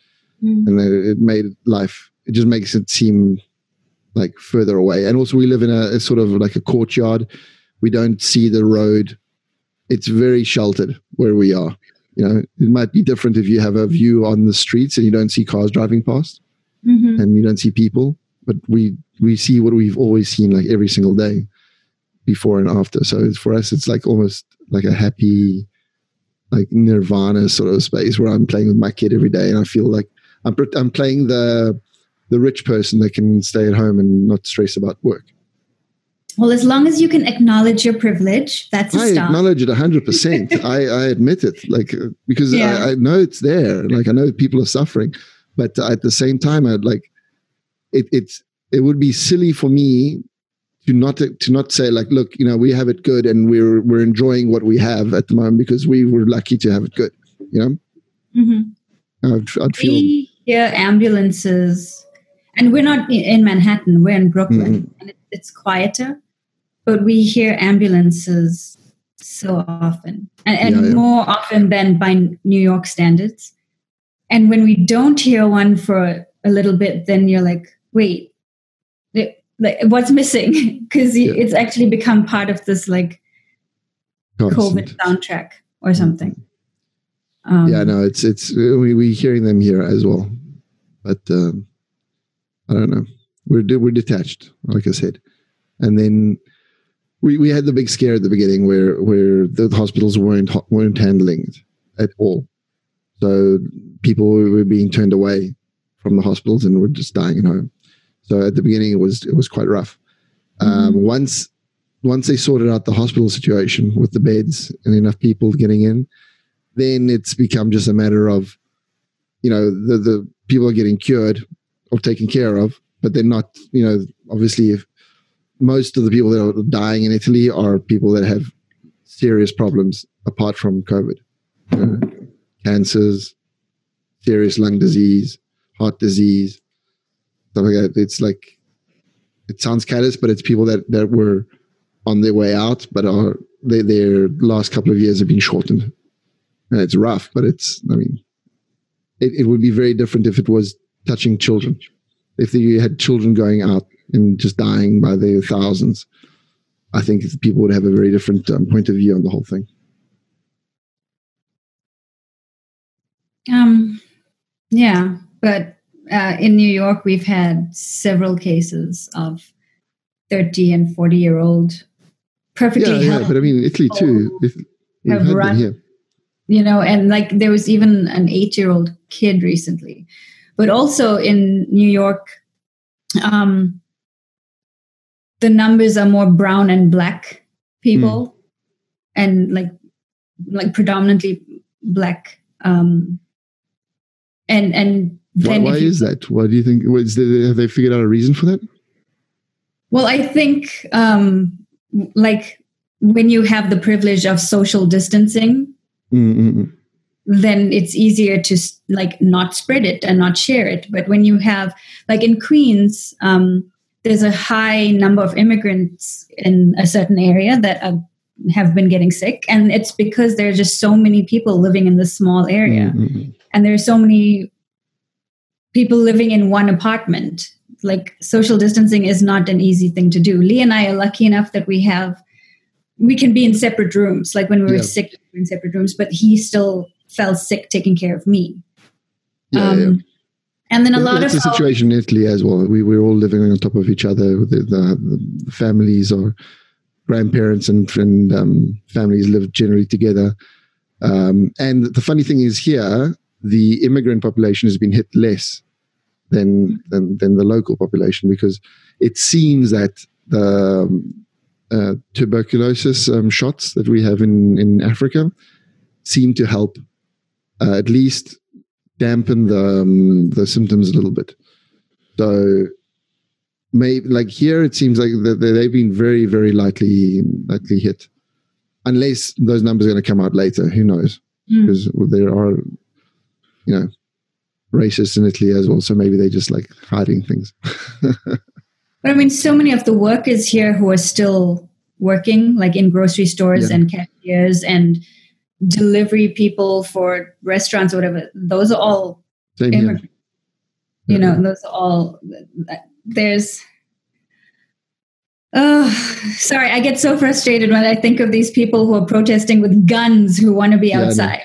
mm. and it, made life. It just makes it seem like further away. And also, we live in a, a sort of like a courtyard. We don't see the road. It's very sheltered where we are you know it might be different if you have a view on the streets and you don't see cars driving past mm-hmm. and you don't see people but we we see what we've always seen like every single day before and after so for us it's like almost like a happy like nirvana sort of space where i'm playing with my kid every day and i feel like i'm, I'm playing the the rich person that can stay at home and not stress about work well, as long as you can acknowledge your privilege, that's a I start. I acknowledge it 100%. (laughs) I, I admit it, like, uh, because yeah. I, I, know it's there. Like, I know people are suffering. But at the same time, I'd like, it, it's, it would be silly for me to not to not say like look you know we have it good and we're we're enjoying what we have at the moment because we were lucky to have it good you know mm-hmm. I'd, I'd feel we hear ambulances and we're not in manhattan we're in brooklyn mm-hmm. and it's quieter but we hear ambulances so often and, and yeah, yeah. more often than by new york standards and when we don't hear one for a little bit, then you're like, wait, it, like what's missing? (laughs) Because yeah. it's actually become part of this like Constant. COVID soundtrack or something. Um, yeah, no, it's it's we we hearing them here as well, but um, I don't know. We're we're detached, like I said, and then we we had the big scare at the beginning where where the hospitals weren't weren't handling it at all. So people were being turned away from the hospitals and were just dying at home. So at the beginning, it was it was quite rough. Um, mm-hmm. Um, once once they sorted out the hospital situation with the beds and enough people getting in, then it's become just a matter of, you know, the the people are getting cured or taken care of, but they're not, you know, obviously if most of the people that are dying in Italy are people that have serious problems apart from COVID, you know, cancers, serious lung disease, heart disease, stuff like that. It's like it sounds callous, but it's people that that were on their way out, but are they, their last couple of years have been shortened. And it's rough, but it's I mean, it, it would be very different if it was touching children. If you had children going out and just dying by the thousands, I think people would have a very different um, point of view on the whole thing. Um, yeah, but uh, in New York, we've had several cases of 30 and 40 year old perfectly yeah, yeah, but I mean, Italy too. If, have run. You know, and like there was even an eight year old kid recently. But also in New York, um, the numbers are more brown and black people mm. and like like predominantly black um and and then why, why you, is that why do you think was there, have they figured out a reason for that well i think um like when you have the privilege of social distancing mm-hmm. then it's easier to like not spread it and not share it. But when you have like in queens um there's a high number of immigrants in a certain area that are, have been getting sick. And it's because there are just so many people living in this small area. Mm-hmm. and there's so many people living in one apartment. Like social distancing is not an easy thing to do. Lee and i are lucky enough that we have we can be in separate rooms. Like when we were yeah. sick we in separate rooms but he still felt sick taking care of me yeah, um, yeah and then a lot That's of the situation in Italy as well. We we're all living on top of each other. The, the, the families or grandparents and and um, families live generally together. Um, and the funny thing is here, the immigrant population has been hit less than than, than the local population because it seems that the um, uh, tuberculosis um, shots that we have in in Africa seem to help uh, at least dampen the um, the symptoms a little bit. So, maybe like here, it seems like that they've been very, very lightly lightly hit, unless those numbers are going to come out later. Who knows? Mm. Because there are, you know, racists in Italy as well. So maybe they're just like hiding things. (laughs) but I mean, so many of the workers here who are still working, like in grocery stores yeah. and cashiers and delivery people for restaurants or whatever those are all Same immigrants. You know those are all there's oh sorry i get so frustrated when i think of these people who are protesting with guns who want to be yeah, outside.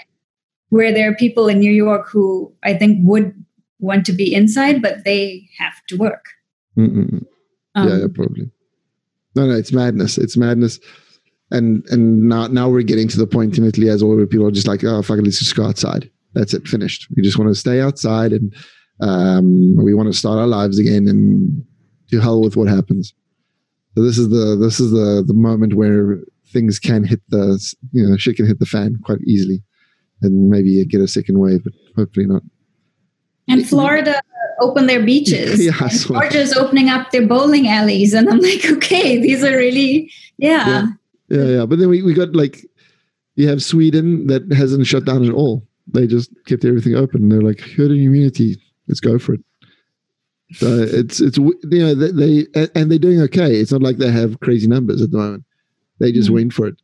Where there are people in new york who i think would want to be inside but they have to work. Um, yeah, yeah probably. No no it's madness. It's madness and and now now we're getting to the point in Italy as well where people are just like, oh fuck it, let's just go outside. That's it, finished. We just want to stay outside and um, we want to start our lives again and to hell with what happens. So this is the this is the the moment where things can hit the you know shit can hit the fan quite easily, and maybe get a second wave, but hopefully not. And Florida open their beaches. (laughs) yeah, Georgia's opening up their bowling alleys, and I'm like, okay, these are really yeah. yeah yeah, yeah. But then we, we got like you have Sweden that hasn't shut down at all. They just kept everything open. They're like herd immunity. Let's go for it. So it's it's you know they, they and they're doing okay. It's not like they have crazy numbers at the moment. They just mm-hmm. went for it.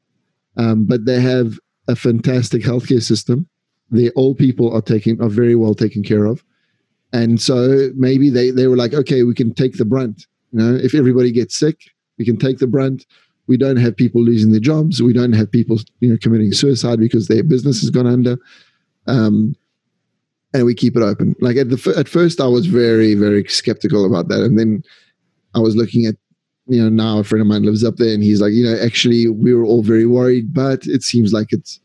Um, but they have a fantastic healthcare system. The old people are taking are very well taken care of. And so maybe they, they were like, okay, we can take the brunt. You know, if everybody gets sick, we can take the brunt. We don't have people losing their jobs. We don't have people, you know, committing suicide because their business has gone under. Um, and we keep it open. Like at the at first, I was very very skeptical about that, and then I was looking at you know now a friend of mine lives up there, and he's like, you know, actually we were all very worried, but it seems like it's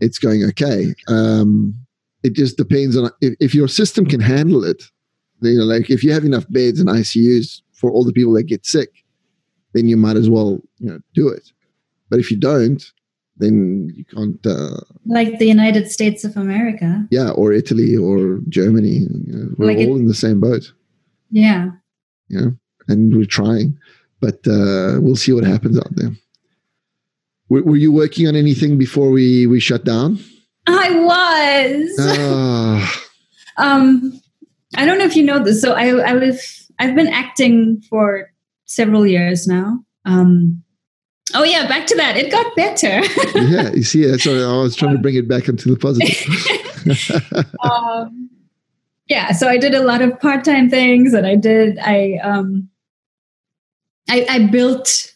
it's going okay. Um, it just depends on if, if your system can handle it. You know, like if you have enough beds and ICUs for all the people that get sick, then you might as well you know do it. But if you don't, then you can't. Uh, like the United States of America. Yeah, or Italy or Germany. You know, we're like all it, in the same boat. Yeah. Yeah, and we're trying, but uh, we'll see what happens out there. Were, were, you working on anything before we we shut down? I was. Uh, (laughs) um, I don't know if you know this. So I I was I've been acting for several years now. Um, Oh yeah, back to that. It got better. (laughs) yeah, you see, that's why I was trying to bring it back into the positive. (laughs) um, yeah, so I did a lot of part-time things, and I did. I um, I, I built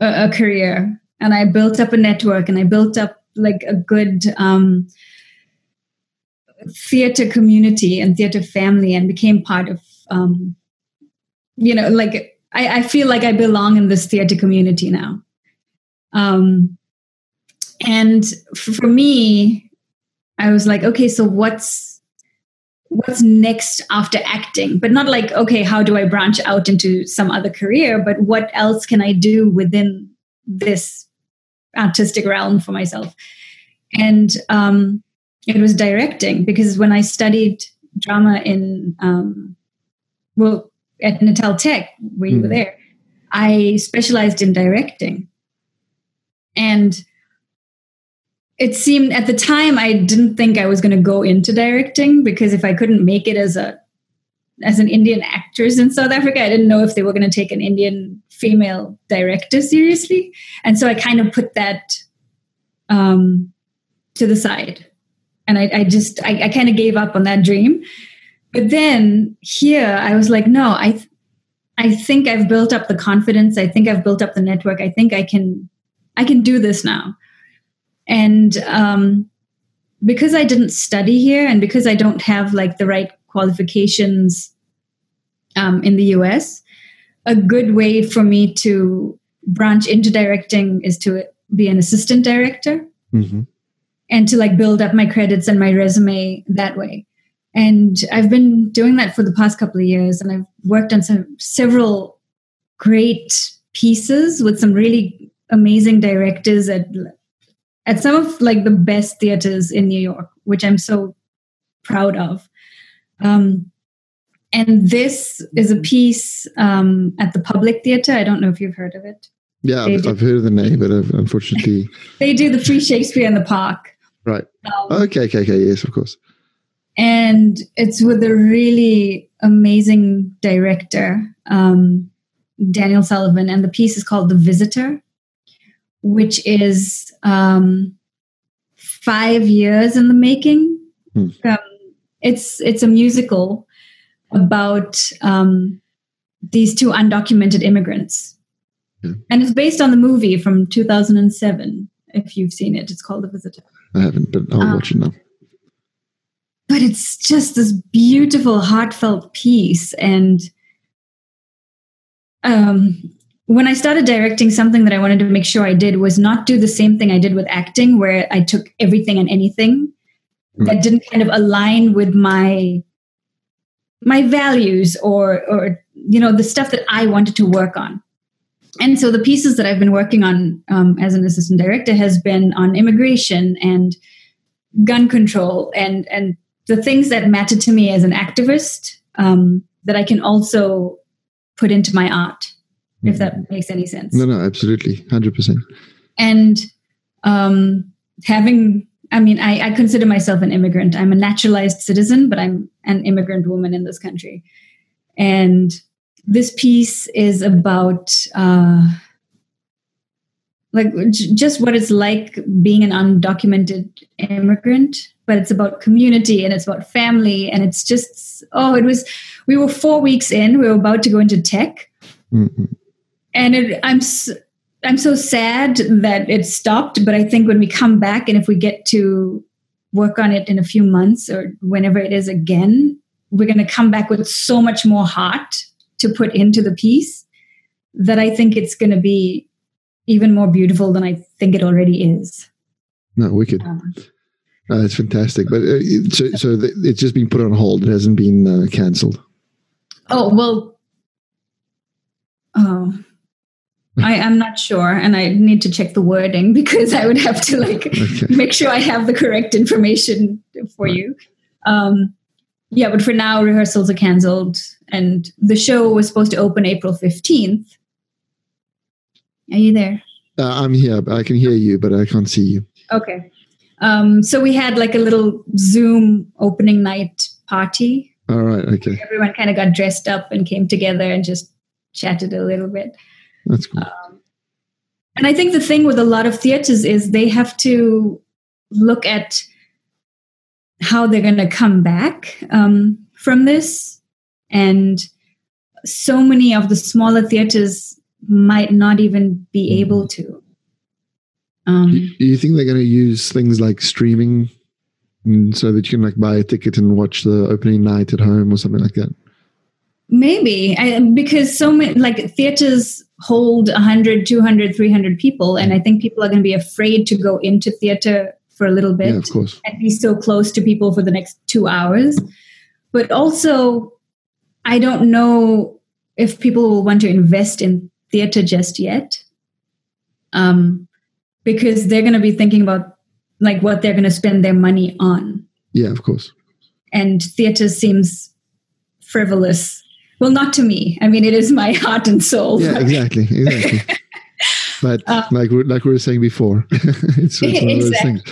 a, a, career, and I built up a network, and I built up like a good um, theater community and theater family, and became part of um, you know, like I, I feel like I belong in this theater community now. Um, and for me, I was like, okay, so what's what's next after acting? But not like, okay, how do I branch out into some other career? But what else can I do within this artistic realm for myself? And um, it was directing because when I studied drama in um, well at Natal Tech, where mm. you were hmm. there, I specialized in directing. And it seemed at the time I didn't think I was going to go into directing because if I couldn't make it as a as an Indian actress in South Africa, I didn't know if they were going to take an Indian female director seriously, and so I kind of put that um, to the side, and I, I just I, I kind of gave up on that dream. But then here, I was like, no, I th- I think I've built up the confidence. I think I've built up the network. I think I can I can do this now. And um, because I didn't study here and because I don't have like the right qualifications um, in the US, a good way for me to branch into directing is to be an assistant director mm-hmm. and to like build up my credits and my resume that way. And I've been doing that for the past couple of years, and I've worked on some several great pieces with some really amazing directors at at some of like the best theaters in New York, which I'm so proud of. Um, and this is a piece um, at the Public Theater. I don't know if you've heard of it. Yeah, I've, I've, heard of the name, but I've, unfortunately, (laughs) they do the free Shakespeare in the Park. Right. Um, okay. Okay. Okay. Yes, of course. And it's with a really amazing director, um, Daniel Sullivan, and the piece is called The Visitor which is um, five years in the making. Hmm. Um, it's it's a musical about um, these two undocumented immigrants, yeah. and it's based on the movie from 2007. If you've seen it, it's called The Visitor. I haven't, but I'll um, watch it now. But it's just this beautiful, heartfelt piece, and um, when I started directing, something that I wanted to make sure I did was not do the same thing I did with acting, where I took everything and anything mm. that didn't kind of align with my my values or or you know the stuff that I wanted to work on. And so the pieces that I've been working on um, as an assistant director has been on immigration and gun control and and the things that matter to me as an activist um, that I can also put into my art if that mm-hmm. makes any sense. No, no, absolutely, hundred percent. And um, having, I mean, I, I, consider myself an immigrant. I'm a naturalized citizen, but I'm an immigrant woman in this country. And this piece is about uh, like j- just what it's like being an undocumented immigrant, but it's about community and it's about family. And it's just oh it was we were four weeks in we were about to go into tech. Mm-hmm. and it, i'm i'm so sad that it stopped but i think when we come back and if we get to work on it in a few months or whenever it is again we're going to come back with so much more heart to put into the piece that i think it's going to be even more beautiful than i think it already is. No wicked. Um, uh, that's fantastic. But uh, so, so it's just been put on hold. It hasn't been uh, cancelled. Oh well. Oh, (laughs) I am not sure, and I need to check the wording (laughs) because I would have to like okay. (laughs) make sure I have the correct information for right. you. Um, yeah, but for now, rehearsals are cancelled, and the show was supposed to open April fifteenth. Are you there? Uh, I'm here. I can hear you, but I can't see you. Okay. Um, so we had like a little Zoom opening night party. All right. Okay. Everyone kind of got dressed up and came together and just chatted a little bit. That's cool. Um, and I think the thing with a lot of theaters is they have to look at how they're going to come back um, from this. And so many of the smaller theaters might not even be mm-hmm. able to. Um, do you think they're going to use things like streaming so that you can like buy a ticket and watch the opening night at home or something like that? Maybe I, because so many like theaters hold 100, 200, 300 people, and I think people are going to be afraid to go into theater for a little bit yeah, of course. and be so close to people for the next two hours. But also, I don't know if people will want to invest in theater just yet. Um, because they're going to be thinking about like what they're going to spend their money on. Yeah, of course. And theater seems frivolous. Well, not to me. I mean, it is my (laughs) heart and soul. Yeah, exactly, exactly. (laughs) but um, like like we were saying before, (laughs) it's, it's exactly.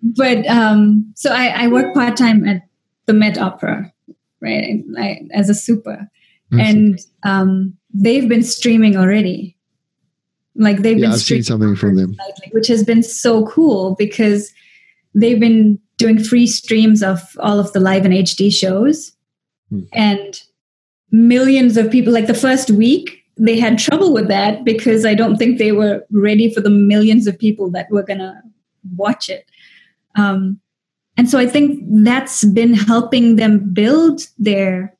But um, so I, I work part time at the Met Opera, right? I, as a super, and um, they've been streaming already like they've yeah, been I've seen something from them, which has been so cool because they've been doing free streams of all of the live and HD shows, hmm. and millions of people. Like the first week, they had trouble with that because I don't think they were ready for the millions of people that were gonna watch it. Um, and so I think that's been helping them build their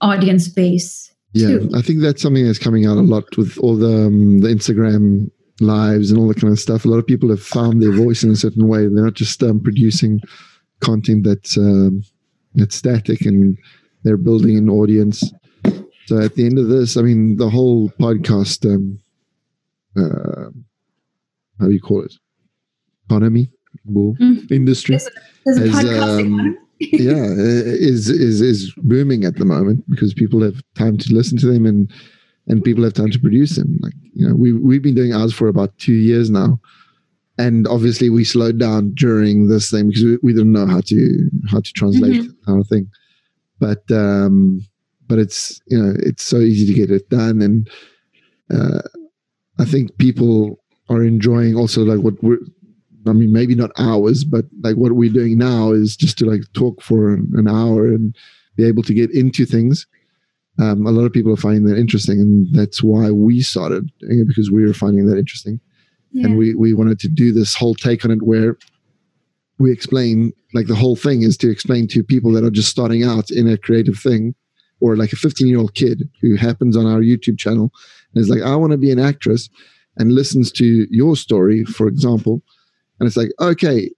audience base yeah, too. I think that's something that's coming out a lot with all the um, the Instagram lives and all that kind of stuff. A lot of people have found their voice in a certain way. They're not just um, producing content that's um, that's static, and they're building an audience. So at the end of this, I mean, the whole podcast, um, uh, how do you call it, economy, mm. industry, there's a, there's a has, yeah, (laughs) is is is booming at the moment because people have time to listen to them and and people have time to produce them. Like you know, we we've been doing ours for about two years now, and obviously we slowed down during this thing because we, we didn't know how to how to translate mm-hmm. our thing. But um, but it's you know it's so easy to get it done, and uh, I think people are enjoying also like what we're I mean, maybe not hours, but like what we're doing now is just to like talk for an hour and be able to get into things. Um, a lot of people are finding that interesting, and that's why we started it because we were finding that interesting, yeah. and we we wanted to do this whole take on it where we explain like the whole thing is to explain to people that are just starting out in a creative thing, or like a 15 year old kid who happens on our YouTube channel and is like, I want to be an actress, and listens to your story, for example and it's like, okay,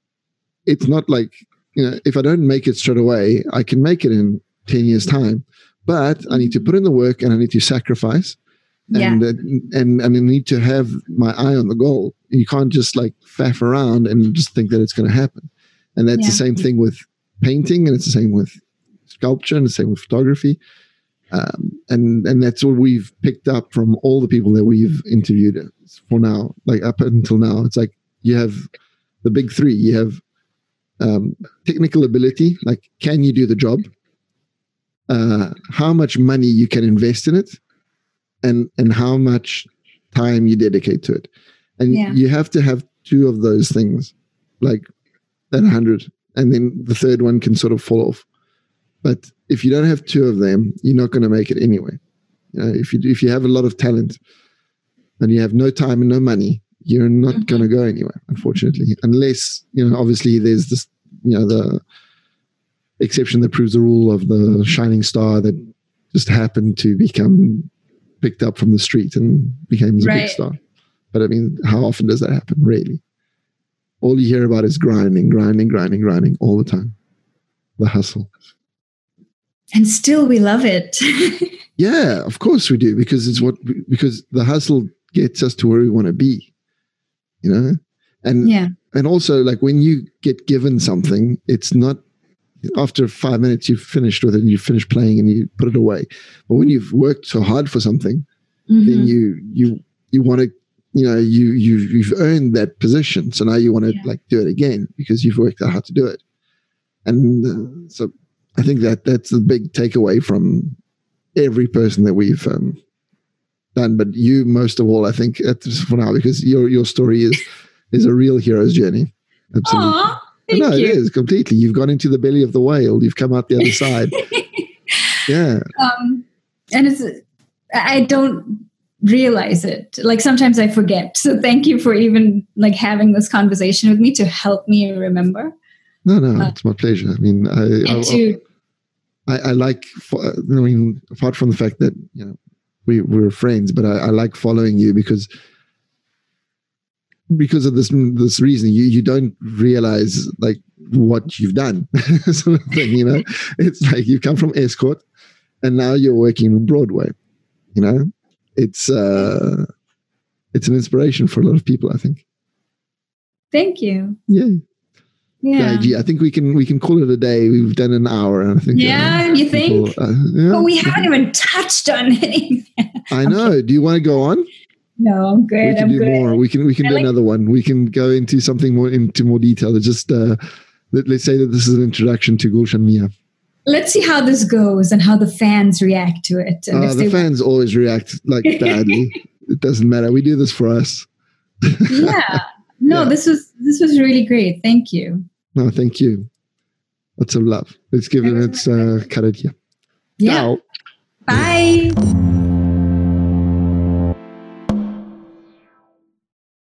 it's not like, you know, if I don't make it straight away, I can make it in 10 years' time. But I need to put in the work and I need to sacrifice. Yeah. And, uh, and and I need to have my eye on the goal. You can't just like faff around and just think that it's going to happen. And that's yeah. the same thing with painting, and it's the same with sculpture, and the same with photography. Um, and and that's what we've picked up from all the people that we've interviewed for now, like up until now. It's like you have the big three. You have um, technical ability, like can you do the job? Uh, how much money you can invest in it, and and how much time you dedicate to it. And yeah. you have to have two of those things, like at hundred and then the third one can sort of fall off. But if you don't have two of them, you're not going to make it anyway. You know, if you if you have a lot of talent and you have no time and no money, you're not mm-hmm. going to go anywhere, unfortunately, unless you know. Obviously, there's this you know the exception that proves the rule of the shining star that just happened to become picked up from the street and became a right. big star. But I mean, how often does that happen? Really all you hear about is grinding, grinding, grinding, grinding all the time. The hustle. And still we love it. (laughs) yeah, of course we do because it's what because the hustle gets us to where we want to be. You know? And yeah. and also like when you get given something, it's not after five minutes you've finished with it and you finish playing and you put it away. But when you've worked so hard for something, mm-hmm. then you you you want to you know you you you've earned that position so now you want to yeah. like do it again because you've worked out how to do it and uh, so i think that that's the big takeaway from every person that we've um, done but you most of all i think for now because your your story is (laughs) is a real hero's journey. Absolutely. Aww, no you. it is completely. You've gone into the belly of the whale. You've come out the other side. (laughs) Yeah. Um and it's i don't realize it. Like sometimes i forget. So thank you for even like having this conversation with me to help me remember. No no uh, it's my pleasure. I mean i I, to, I, I, like i mean apart from the fact that you know we we're friends but I, I like following you because because of this this reason you you don't realize like what you've done (laughs) sort of thing you know (laughs) it's like you've come from Estcourt and now you're working in broadway you know it's uh, it's an inspiration for a lot of people. I think. Thank you. Yeah. Yeah. yeah, I think we can we can call it a day. We've done an hour, and I think. Yeah, uh, you think? People, uh, yeah. But we haven't even touched on (laughs) anything. I know. Okay. Do you want to go on? No, I'm good. We can I'm do good. more. We can we can I do like- another one. We can go into something more into more detail. Just uh, let, us say that this is an introduction to Gulshan Mia let's see how this goes and how the fans react to it. And uh, the fans want- always react like (laughs) badly. it doesn't matter. We do this for us. (laughs) yeah. No, yeah. this was this was really great. Thank you. No, thank you. Lots of love. Let's give it its uh, here. Yeah. Ciao. Bye.